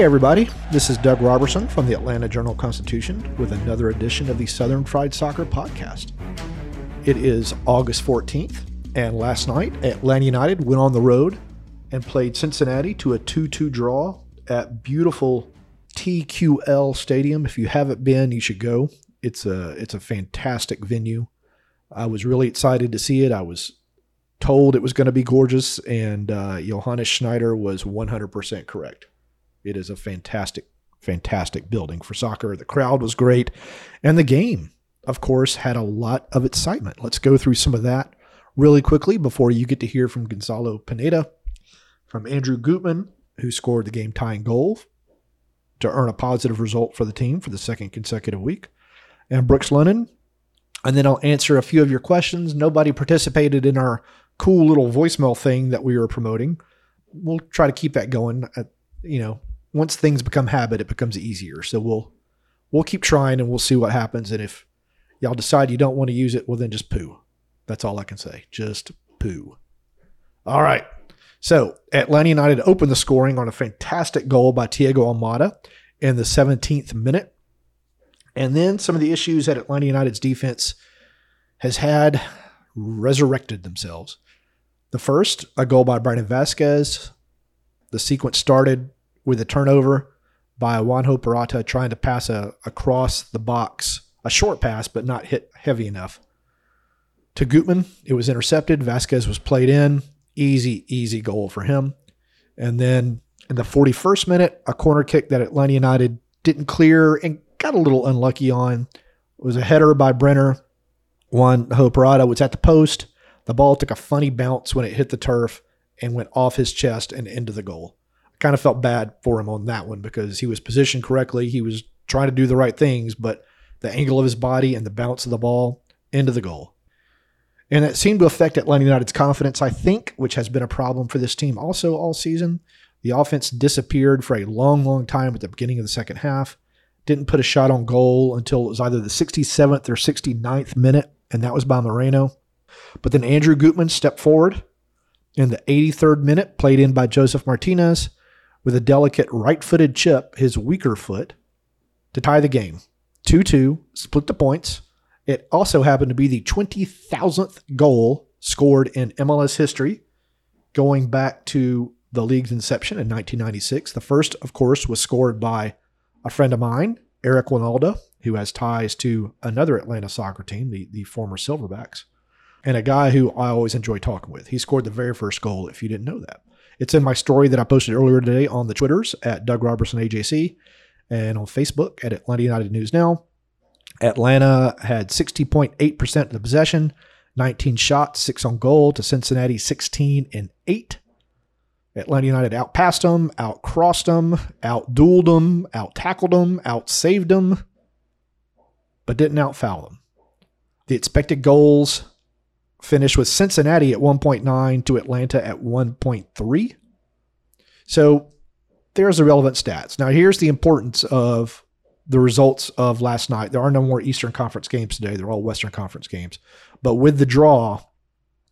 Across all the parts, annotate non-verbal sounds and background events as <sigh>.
Hey, everybody. This is Doug Roberson from the Atlanta Journal Constitution with another edition of the Southern Fried Soccer Podcast. It is August 14th, and last night, Atlanta United went on the road and played Cincinnati to a 2 2 draw at beautiful TQL Stadium. If you haven't been, you should go. It's a, it's a fantastic venue. I was really excited to see it. I was told it was going to be gorgeous, and uh, Johannes Schneider was 100% correct. It is a fantastic, fantastic building for soccer. The crowd was great. And the game, of course, had a lot of excitement. Let's go through some of that really quickly before you get to hear from Gonzalo Pineda, from Andrew Gutman, who scored the game tying goal to earn a positive result for the team for the second consecutive week, and Brooks Lennon. And then I'll answer a few of your questions. Nobody participated in our cool little voicemail thing that we were promoting. We'll try to keep that going. You know, once things become habit, it becomes easier. So we'll we'll keep trying and we'll see what happens. And if y'all decide you don't want to use it, well then just poo. That's all I can say. Just poo. All right. So Atlanta United opened the scoring on a fantastic goal by Thiago Almada in the 17th minute. And then some of the issues that Atlanta United's defense has had resurrected themselves. The first, a goal by Brandon Vazquez. The sequence started with a turnover by Juanjo Purata trying to pass a, across the box, a short pass, but not hit heavy enough. To Gutman, it was intercepted. Vazquez was played in. Easy, easy goal for him. And then in the 41st minute, a corner kick that Atlanta United didn't clear and got a little unlucky on. It was a header by Brenner. Juanjo Purata was at the post. The ball took a funny bounce when it hit the turf and went off his chest and into the goal kind of felt bad for him on that one because he was positioned correctly. He was trying to do the right things, but the angle of his body and the bounce of the ball into the goal. And that seemed to affect Atlanta United's confidence, I think, which has been a problem for this team also all season. The offense disappeared for a long, long time at the beginning of the second half. Didn't put a shot on goal until it was either the 67th or 69th minute, and that was by Moreno. But then Andrew Gutman stepped forward in the 83rd minute, played in by Joseph Martinez with a delicate right footed chip, his weaker foot, to tie the game. 2 2, split the points. It also happened to be the 20,000th goal scored in MLS history, going back to the league's inception in 1996. The first, of course, was scored by a friend of mine, Eric Wynalda, who has ties to another Atlanta soccer team, the, the former Silverbacks, and a guy who I always enjoy talking with. He scored the very first goal, if you didn't know that. It's in my story that I posted earlier today on the Twitters at Doug Roberson AJC and on Facebook at Atlanta United News Now. Atlanta had 60.8% of the possession, 19 shots, 6 on goal to Cincinnati 16 and 8. Atlanta United outpassed them, outcrossed them, outdueled them, out tackled them, outsaved them, but didn't outfoul them. The expected goals finished with Cincinnati at 1.9 to Atlanta at 1.3. So there's the relevant stats. Now, here's the importance of the results of last night. There are no more Eastern Conference games today, they're all Western Conference games. But with the draw,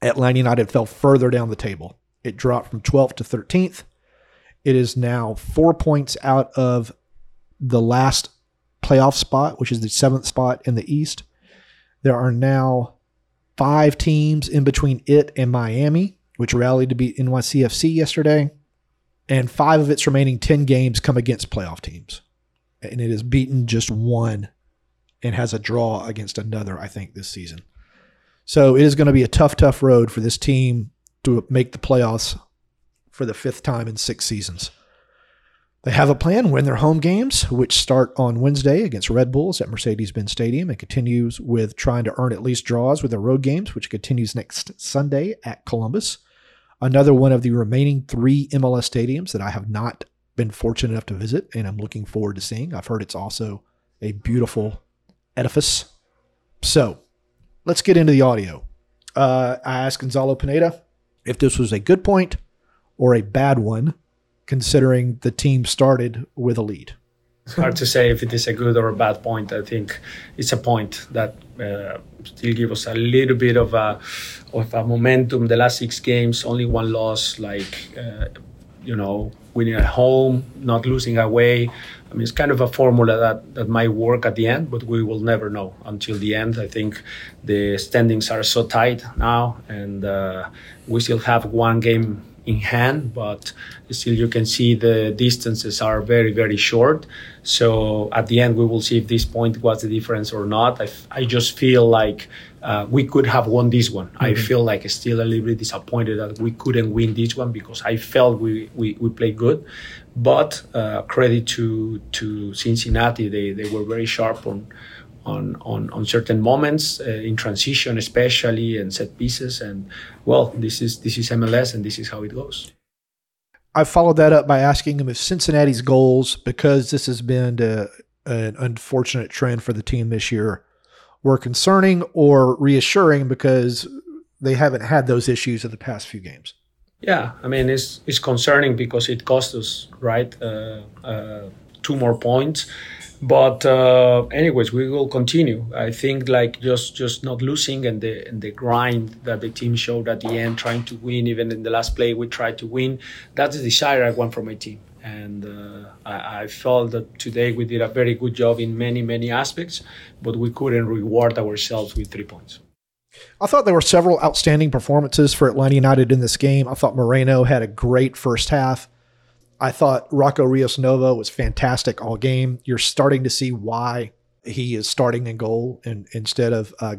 Atlanta United fell further down the table. It dropped from 12th to 13th. It is now four points out of the last playoff spot, which is the seventh spot in the East. There are now five teams in between it and Miami, which rallied to beat NYCFC yesterday. And five of its remaining 10 games come against playoff teams. And it has beaten just one and has a draw against another, I think, this season. So it is going to be a tough, tough road for this team to make the playoffs for the fifth time in six seasons. They have a plan, win their home games, which start on Wednesday against Red Bulls at Mercedes Benz Stadium and continues with trying to earn at least draws with their road games, which continues next Sunday at Columbus. Another one of the remaining three MLS stadiums that I have not been fortunate enough to visit and I'm looking forward to seeing. I've heard it's also a beautiful edifice. So let's get into the audio. Uh, I asked Gonzalo Pineda if this was a good point or a bad one considering the team started with a lead? It's hard to say if it is a good or a bad point. I think it's a point that uh, still gives us a little bit of a of a momentum. The last six games, only one loss. Like uh, you know, winning at home, not losing away. I mean, it's kind of a formula that, that might work at the end, but we will never know until the end. I think the standings are so tight now, and uh, we still have one game in hand, but still you can see the distances are very, very short. So at the end, we will see if this point was the difference or not. I, I just feel like uh, we could have won this one. Mm-hmm. I feel like still a little bit disappointed that we couldn't win this one because I felt we, we, we played good. But uh, credit to to Cincinnati, they, they were very sharp on on, on, on certain moments uh, in transition, especially and set pieces. And well, this is this is MLS, and this is how it goes. I followed that up by asking him if Cincinnati's goals, because this has been a, an unfortunate trend for the team this year, were concerning or reassuring because they haven't had those issues in the past few games. Yeah, I mean it's it's concerning because it cost us right uh, uh, two more points. But uh, anyways we will continue. I think like just just not losing and the and the grind that the team showed at the end trying to win even in the last play we tried to win. That's the desire i want from my team. And uh, I, I, felt that today we did a very good job in many many aspects but we couldn't reward ourselves with three points. I thought there were several outstanding performances for Atlanta United in this game. I thought Moreno had a great first half. I thought Rocco Rios Novo was fantastic all game. You're starting to see why he is starting in goal instead of uh.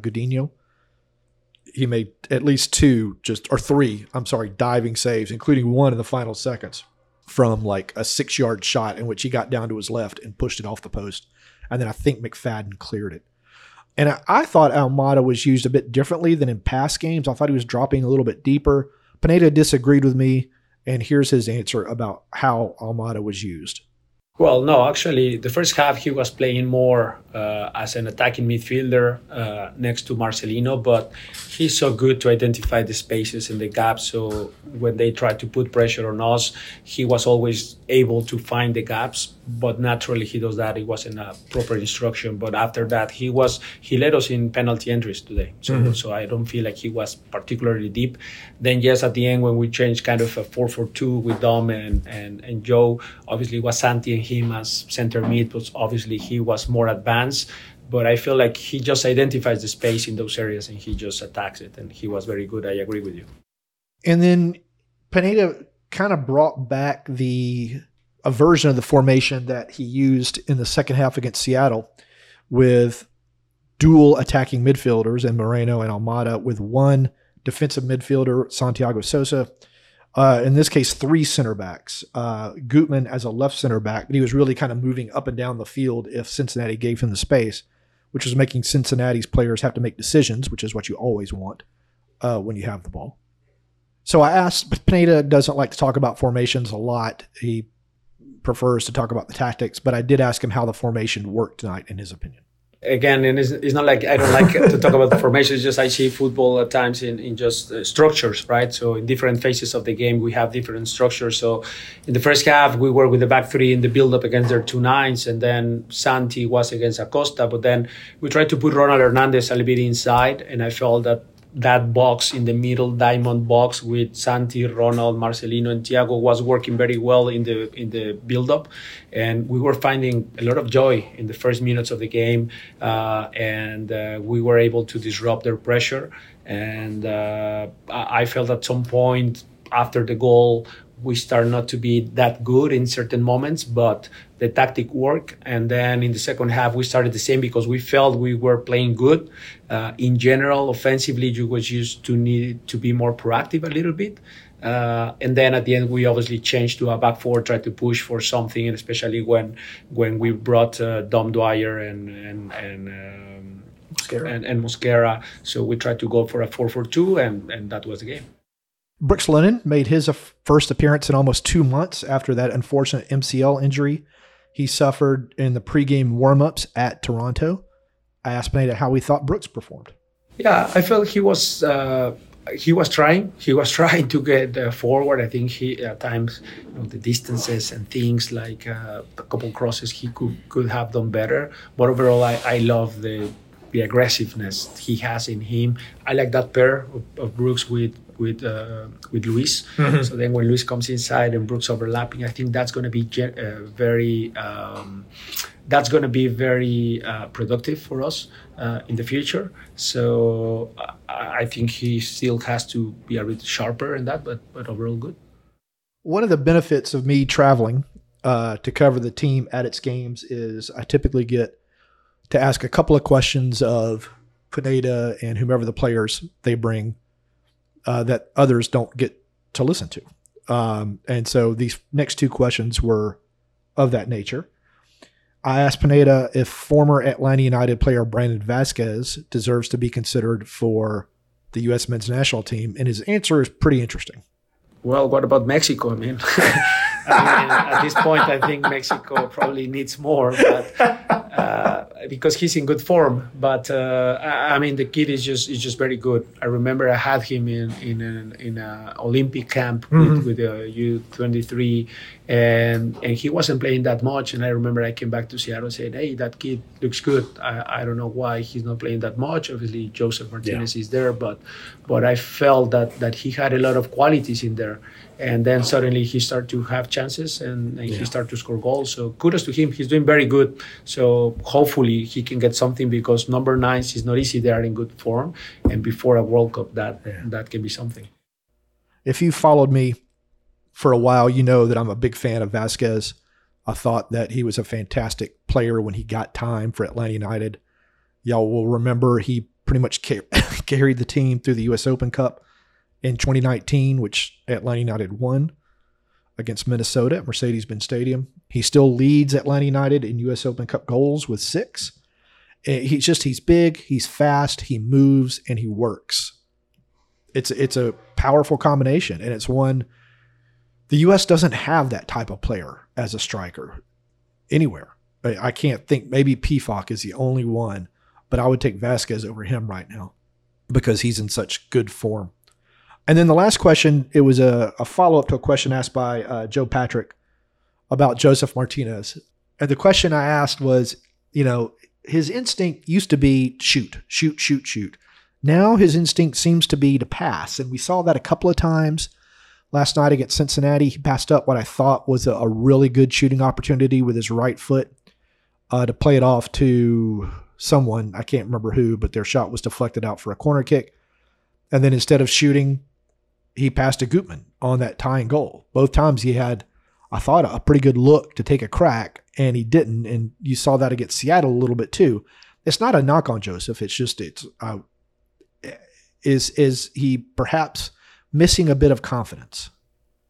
He made at least two, just or three. I'm sorry, diving saves, including one in the final seconds from like a six yard shot in which he got down to his left and pushed it off the post. And then I think McFadyen cleared it. And I, I thought Almada was used a bit differently than in past games. I thought he was dropping a little bit deeper. Pineda disagreed with me. And here's his answer about how Almada was used. Well, no, actually, the first half he was playing more uh, as an attacking midfielder uh, next to Marcelino, but he's so good to identify the spaces and the gaps. So when they tried to put pressure on us, he was always able to find the gaps. But naturally, he does that. It wasn't a proper instruction. But after that, he was he led us in penalty entries today. So mm-hmm. so I don't feel like he was particularly deep. Then yes, at the end when we changed kind of a four four two with Dom and and and Joe, obviously it was Santi and him as center mid, but obviously he was more advanced but I feel like he just identifies the space in those areas and he just attacks it. And he was very good. I agree with you. And then Pineda kind of brought back the a version of the formation that he used in the second half against Seattle with dual attacking midfielders and Moreno and Almada with one defensive midfielder, Santiago Sosa. Uh, in this case, three center backs. Uh, Gutman as a left center back, but he was really kind of moving up and down the field if Cincinnati gave him the space which was making Cincinnati's players have to make decisions, which is what you always want uh, when you have the ball. So I asked, Pineda doesn't like to talk about formations a lot. He prefers to talk about the tactics, but I did ask him how the formation worked tonight, in his opinion again, and it's, it's, not like I don't like to talk about the formation. It's just I see football at times in, in just uh, structures, right? So in different phases of the game, we have different structures. So in the first half, we were with the back three in the build up against their two nines, and then Santi was against Acosta. But then we tried to put Ronald Hernandez a little bit inside, and I felt that that box in the middle diamond box with Santi, Ronald, Marcelino, and Thiago was working very well in the in the build up, and we were finding a lot of joy in the first minutes of the game, uh, and uh, we were able to disrupt their pressure. And uh, I felt at some point after the goal we start not to be that good in certain moments, but the tactic worked. And then in the second half, we started the same because we felt we were playing good. Uh, in general, offensively, you was used to need to be more proactive a little bit. Uh, and then at the end, we obviously changed to a back four, tried to push for something, and especially when when we brought uh, Dom Dwyer and and and. Um, Mosquera. And, and Mosquera. So we tried to go for a 4 4 2, and, and that was the game. Brooks Lennon made his first appearance in almost two months after that unfortunate MCL injury he suffered in the pregame warmups at Toronto. I asked Pineda how he thought Brooks performed. Yeah, I felt he was uh, he was trying. He was <laughs> trying to get uh, forward. I think he at times you know, the distances and things like uh, a couple crosses he could could have done better. But overall, I, I love the the aggressiveness he has in him. I like that pair of, of Brooks with with uh, with Luis. Mm-hmm. So then when Luis comes inside and Brooks overlapping, I think that's going to be uh, very um, that's going to be very uh, productive for us uh, in the future. So I, I, think he still has to be a bit sharper in that, but but overall good. One of the benefits of me traveling uh, to cover the team at its games is I typically get to ask a couple of questions of Pineda and whomever the players they bring uh, that others don't get to listen to. Um, and so these next two questions were of that nature. I asked Pineda if former Atlanta United player Brandon Vazquez deserves to be considered for the U.S. men's national team, and his answer is pretty interesting. Well, what about Mexico? I mean, <laughs> I mean at this point, I think Mexico probably needs more. But uh, because he's in good form. But uh, I, I, mean, the kid is just is just very good. I remember I had him in in an in a Olympic camp mm-hmm. with, with the U twenty three, and and he wasn't playing that much. And I remember I came back to Seattle and said, "Hey, that kid looks good. I, I don't know why he's not playing that much. Obviously, Joseph Martinez yeah. is there, but but I felt that that he had a lot of qualities in there." and then suddenly he started to have chances and, and yeah. he started to score goals. So kudos to him. He's doing very good. So hopefully he can get something because number nine is not easy. They are in good form, and before a World Cup, that yeah. that can be something. If you followed me for a while, you know that I'm a big fan of Vazquez. I thought that he was a fantastic player when he got time for Atlanta United. Y'all will remember he pretty much <laughs> carried the team through the U.S. Open Cup in 2019, which Atlanta United won against Minnesota at Mercedes Benz Stadium. He still leads Atlanta United in U.S. Open Cup goals with six. Eh, he's just he's big, he's fast, he moves, and he works. It's it's a powerful combination, and it's one the U.S. doesn't have that type of player as a striker anywhere. I can't think. Maybe Pefok is the only one, but I would take Vazquez over him right now because he's in such good form. And then the last question, it was a, a follow up to a question asked by uh, Joe Patrick about Joseph Martinez. And the question I asked was, you know, his instinct used to be shoot, shoot, shoot, shoot. Now his instinct seems to be to pass. And we saw that a couple of times last night against Cincinnati. He passed up what I thought was a, a really good shooting opportunity with his right foot uh, to play it off to someone. I can't remember who, but their shot was deflected out for a corner kick. And then instead of shooting, he passed to Gutman on that tying goal. Both times he had, I thought, a pretty good look to take a crack, and he didn't. And you saw that against Seattle a little bit too. It's not a knock on Joseph. It's just it's uh, is is he perhaps missing a bit of confidence?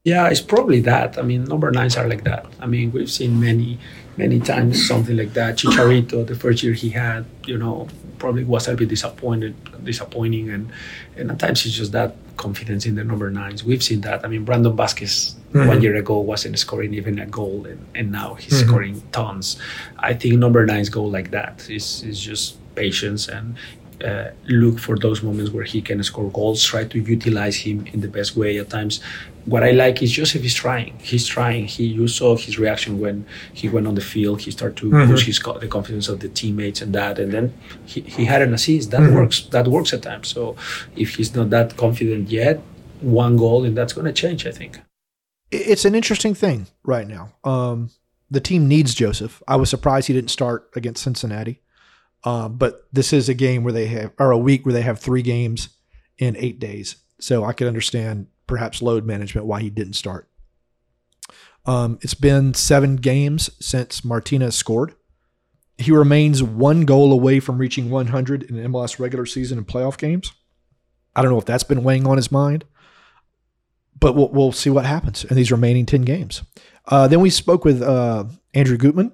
Yeah, it's probably that. I mean, number nines are like that. I mean, we've seen many, many times something like that. Chicharito, the first year he had, you know, probably was a bit disappointed, disappointing, and and at times it's just that confidence in the number nines. We've seen that. I mean, Brandon Vazquez mm-hmm. one year ago wasn't scoring even a goal, and, and now he's mm-hmm. scoring tons. I think number nines go like that. It's, it's just patience and uh, look for those moments where he can score goals, try to utilize him in the best way at times. What I like is Joseph is trying. He's trying. He you saw his reaction when he went on the field. He started to mm-hmm. push his the confidence of the teammates and that, and then he, he had an assist. That mm-hmm. works. That works at times. So if he's not that confident yet, one goal and that's going to change. I think it's an interesting thing right now. Um, the team needs Joseph. I was surprised he didn't start against Cincinnati. Um, but this is a game where they have, or a week where they have three games in eight days. So I could understand perhaps load management why he didn't start. Um, it's been seven games since Martinez scored. He remains one goal away from reaching 100 in MLS regular season and playoff games. I don't know if that's been weighing on his mind, but we'll, we'll see what happens in these remaining 10 games. Uh, then we spoke with uh, Andrew Gutman,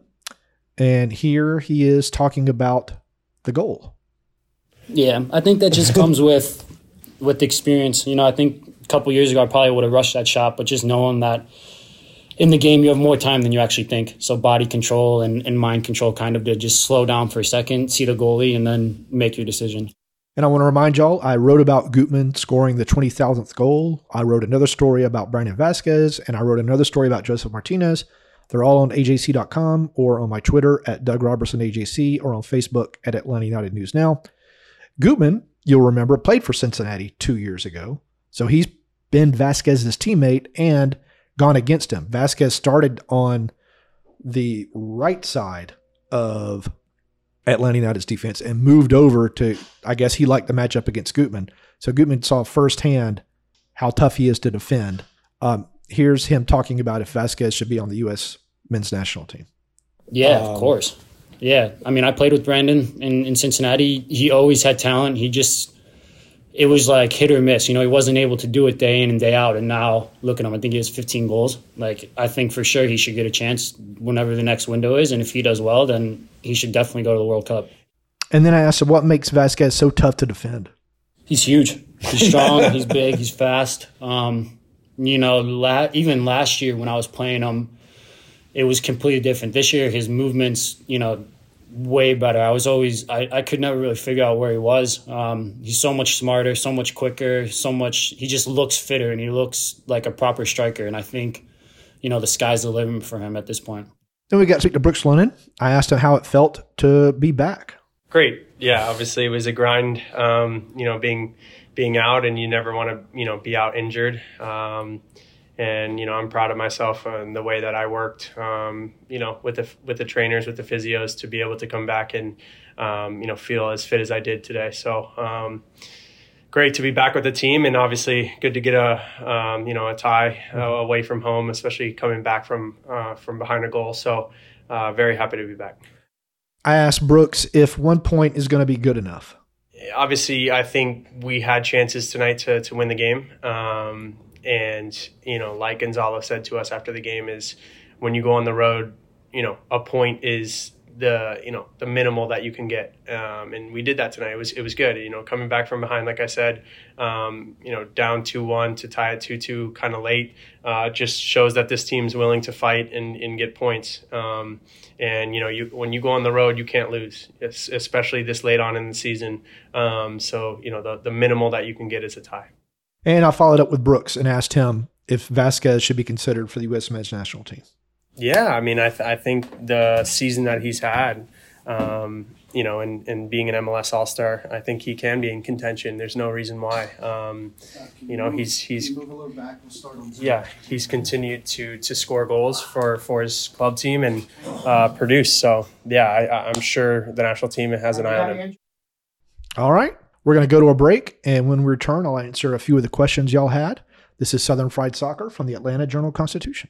and here he is talking about the goal. Yeah, I think that just <laughs> comes with with experience. You know, I think a couple years ago I probably would have rushed that shot, but just knowing that in the game you have more time than you actually think. So body control and, and mind control kind of to just slow down for a second, see the goalie, and then make your decision. And I want to remind y'all, I wrote about Gutman scoring the 20,000th goal. I wrote another story about Brandon Vazquez, and I wrote another story about Joseph Martinez. They're all on AJC.com or on my Twitter at Doug Roberson AJC or on Facebook at Atlanta United News Now. Gutman, you'll remember, played for Cincinnati two years ago. So he's been Vazquez's teammate and gone against him. Vazquez started on the right side of Atlanta United's defense and moved over to, I guess he liked the matchup against Gutman. So Gutman saw firsthand how tough he is to defend. Um, here's him talking about if Vazquez should be on the U.S. men's national team. Yeah, um, of course. Yeah. I mean, I played with Brandon in, in Cincinnati. He always had talent. He just, it was like hit or miss. You know, he wasn't able to do it day in and day out. And now look at him. I think he has 15 goals. Like, I think for sure he should get a chance whenever the next window is. And if he does well, then he should definitely go to the World Cup. And then I asked him, what makes Vazquez so tough to defend? He's huge. He's strong. he's big. He's fast. Um, you know, la- even last year when I was playing him, it was completely different. This year, his movements, you know, way better. I was always, I, I could never really figure out where he was. Um, he's so much smarter, so much quicker, so much, he just looks fitter and he looks like a proper striker. And I think, you know, the sky's the limit for him at this point. Then we got to speak to Brooks Lennon. I asked him how it felt to be back. Great. Yeah, obviously it was a grind, um, you know, being being out and you never want to you know be out injured. Um, and you know I'm proud of myself and the way that I worked um, you know with the with the trainers with the physios to be able to come back and um, you know feel as fit as I did today. So um, great to be back with the team and obviously good to get a um, you know a tie uh, away from home especially coming back from uh, from behind a goal. So uh, very happy to be back. I asked Brooks if one point is going to be good enough obviously, I think we had chances tonight to to win the game. Um, and you know, like Gonzalo said to us after the game, is when you go on the road, you know, a point is the you know the minimal that you can get. Um, and we did that tonight. It was it was good you know coming back from behind like i said um, you know down 2-1 to tie it 2-2 kind of late uh, just shows that this team's willing to fight and, and get points. Um, and you know you when you go on the road you can't lose especially this late on in the season. Um, so you know the, the minimal that you can get is a tie. And i followed up with brooks and asked him if vazquez should be considered for the u.s men's national team yeah, I mean, I, th- I think the season that he's had, um, you know, and, and being an MLS All Star, I think he can be in contention. There's no reason why. Um, you know, he's he's yeah, he's continued to to score goals for for his club team and uh, produce. So yeah, I, I'm sure the national team has an eye on him. All right, we're going to go to a break, and when we return, I'll answer a few of the questions y'all had. This is Southern Fried Soccer from the Atlanta Journal Constitution.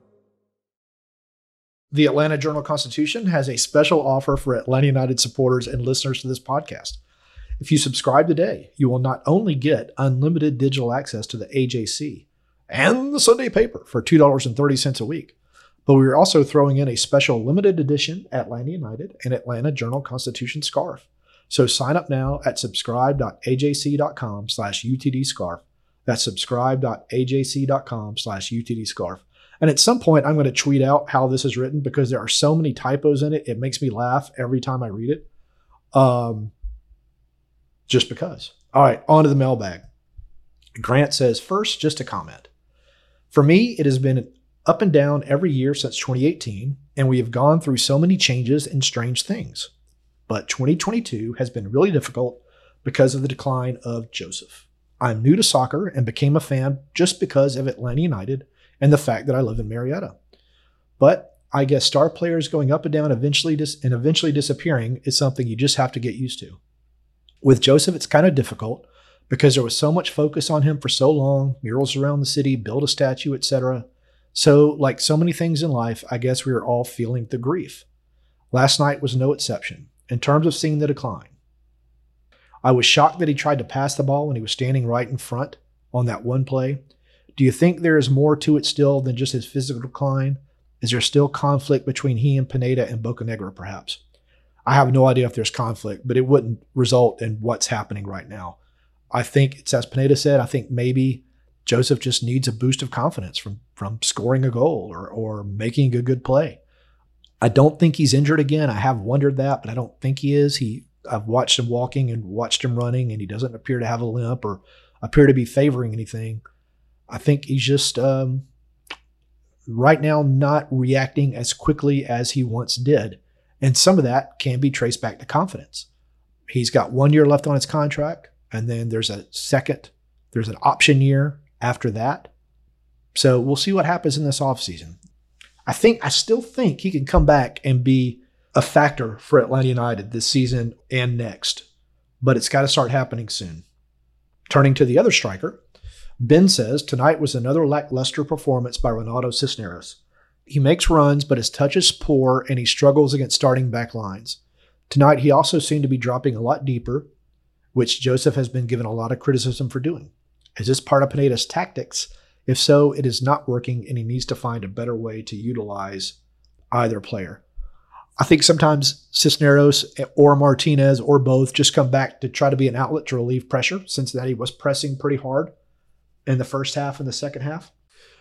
The Atlanta Journal Constitution has a special offer for Atlanta United supporters and listeners to this podcast. If you subscribe today, you will not only get unlimited digital access to the AJC and the Sunday paper for $2.30 a week, but we are also throwing in a special limited edition Atlanta United and Atlanta Journal Constitution scarf. So sign up now at subscribe.ajc.com slash utdscarf. That's subscribe.ajc.com slash utdscarf. And at some point, I'm going to tweet out how this is written because there are so many typos in it. It makes me laugh every time I read it. Um, just because. All right, on to the mailbag. Grant says, first, just a comment. For me, it has been up and down every year since 2018, and we have gone through so many changes and strange things. But 2022 has been really difficult because of the decline of Joseph. I'm new to soccer and became a fan just because of Atlanta United and the fact that I live in Marietta. But I guess star players going up and down eventually dis- and eventually disappearing is something you just have to get used to. With Joseph, it's kind of difficult because there was so much focus on him for so long, murals around the city, build a statue, etc. So, like so many things in life, I guess we are all feeling the grief. Last night was no exception in terms of seeing the decline. I was shocked that he tried to pass the ball when he was standing right in front on that one play. Do you think there is more to it still than just his physical decline? Is there still conflict between he and Pineda and Bocanegra, perhaps? I have no idea if there's conflict, but it wouldn't result in what's happening right now. I think it's as Pineda said, I think maybe Joseph just needs a boost of confidence from from scoring a goal or or making a good play. I don't think he's injured again. I have wondered that, but I don't think he is. He I've watched him walking and watched him running, and he doesn't appear to have a limp or appear to be favoring anything. I think he's just um, right now not reacting as quickly as he once did. And some of that can be traced back to confidence. He's got one year left on his contract, and then there's a second, there's an option year after that. So we'll see what happens in this offseason. I think I still think he can come back and be a factor for Atlanta United this season and next, but it's got to start happening soon. Turning to the other striker, Ben says tonight was another lackluster performance by Ronaldo Cisneros. He makes runs, but his touch is poor and he struggles against starting back lines. Tonight, he also seemed to be dropping a lot deeper, which Joseph has been given a lot of criticism for doing. Is this part of Pineda's tactics? If so, it is not working and he needs to find a better way to utilize either player. I think sometimes Cisneros or Martinez or both just come back to try to be an outlet to relieve pressure. Cincinnati was pressing pretty hard in the first half and the second half.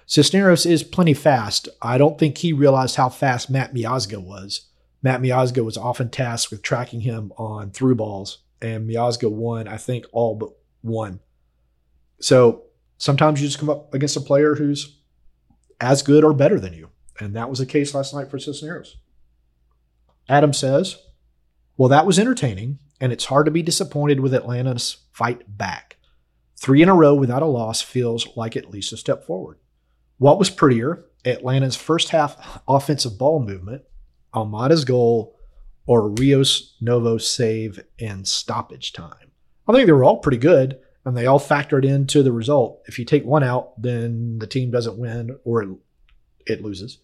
Cisneros is plenty fast. I don't think he realized how fast Matt Miazga was. Matt Miazga was often tasked with tracking him on through balls, and Miazga won, I think, all but one. So sometimes you just come up against a player who's as good or better than you. And that was the case last night for Cisneros. Adam says, Well, that was entertaining, and it's hard to be disappointed with Atlanta's fight back. Three in a row without a loss feels like at least a step forward. What was prettier, Atlanta's first half offensive ball movement, Almada's goal, or Rios Novo's save in stoppage time? I think they were all pretty good, and they all factored into the result. If you take one out, then the team doesn't win or it, it loses.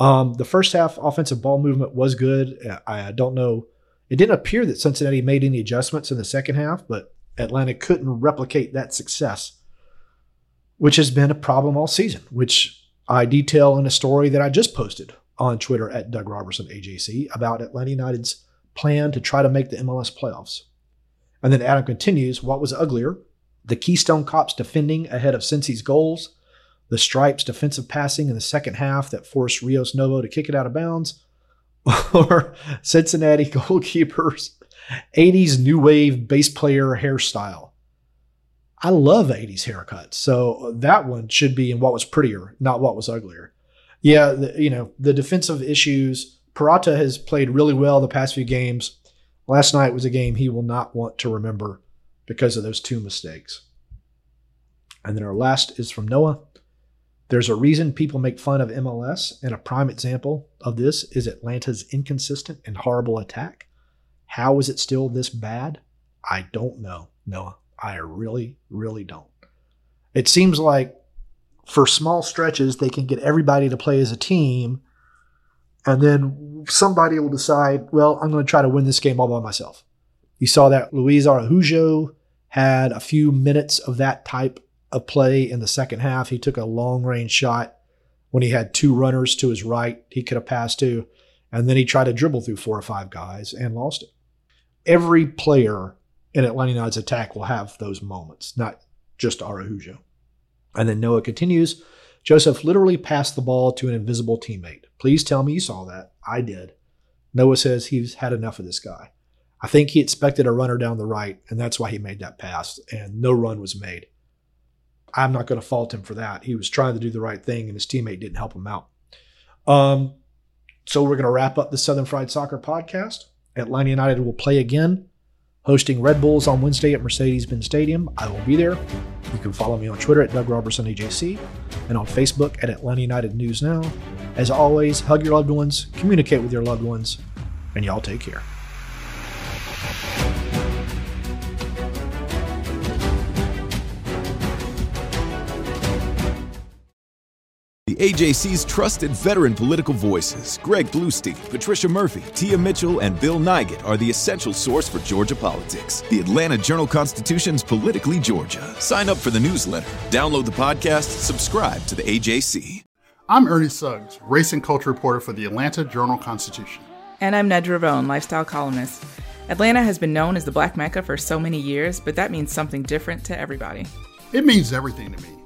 Um, the first half offensive ball movement was good. I, I don't know. It didn't appear that Cincinnati made any adjustments in the second half, but Atlanta couldn't replicate that success, which has been a problem all season, which I detail in a story that I just posted on Twitter at Doug Roberson AJC about Atlanta United's plan to try to make the MLS playoffs. And then Adam continues, what was uglier? The Keystone Cops defending ahead of Cincy's goals, the Stripes defensive passing in the second half that forced Rios Novo to kick it out of bounds, <laughs> or Cincinnati goalkeepers 80s new wave bass player hairstyle. I love 80s haircuts. So that one should be in what was prettier, not what was uglier. Yeah, the, you know, the defensive issues. Purata has played really well the past few games. Last night was a game he will not want to remember because of those two mistakes. And then our last is from Noah. There's a reason people make fun of MLS, and a prime example of this is Atlanta's inconsistent and horrible attack. How is it still this bad? I don't know, Noah. I really, really don't. It seems like for small stretches, they can get everybody to play as a team, and then somebody will decide, well, I'm going to try to win this game all by myself. You saw that Luis Araujo had a few minutes of that type of play in the second half. He took a long range shot when he had two runners to his right, he could have passed to, and then he tried to dribble through four or five guys and lost it. Every player in Atlanta United's attack will have those moments, not just Araujo. And then Noah continues Joseph literally passed the ball to an invisible teammate. Please tell me you saw that. I did. Noah says he's had enough of this guy. I think he expected a runner down the right, and that's why he made that pass, and no run was made. I'm not going to fault him for that. He was trying to do the right thing, and his teammate didn't help him out. Um, so we're going to wrap up the Southern Fried Soccer podcast. Atlanta United will play again, hosting Red Bulls on Wednesday at Mercedes-Benz Stadium. I will be there. You can follow me on Twitter at Doug Roberson AJC and on Facebook at Atlanta United News Now. As always, hug your loved ones, communicate with your loved ones, and y'all take care. The AJC's trusted veteran political voices, Greg Bluestein, Patricia Murphy, Tia Mitchell, and Bill Nigut, are the essential source for Georgia politics. The Atlanta Journal Constitution's Politically Georgia. Sign up for the newsletter, download the podcast, subscribe to the AJC. I'm Ernie Suggs, race and culture reporter for the Atlanta Journal Constitution. And I'm Nedra Rhone, lifestyle columnist. Atlanta has been known as the Black Mecca for so many years, but that means something different to everybody. It means everything to me.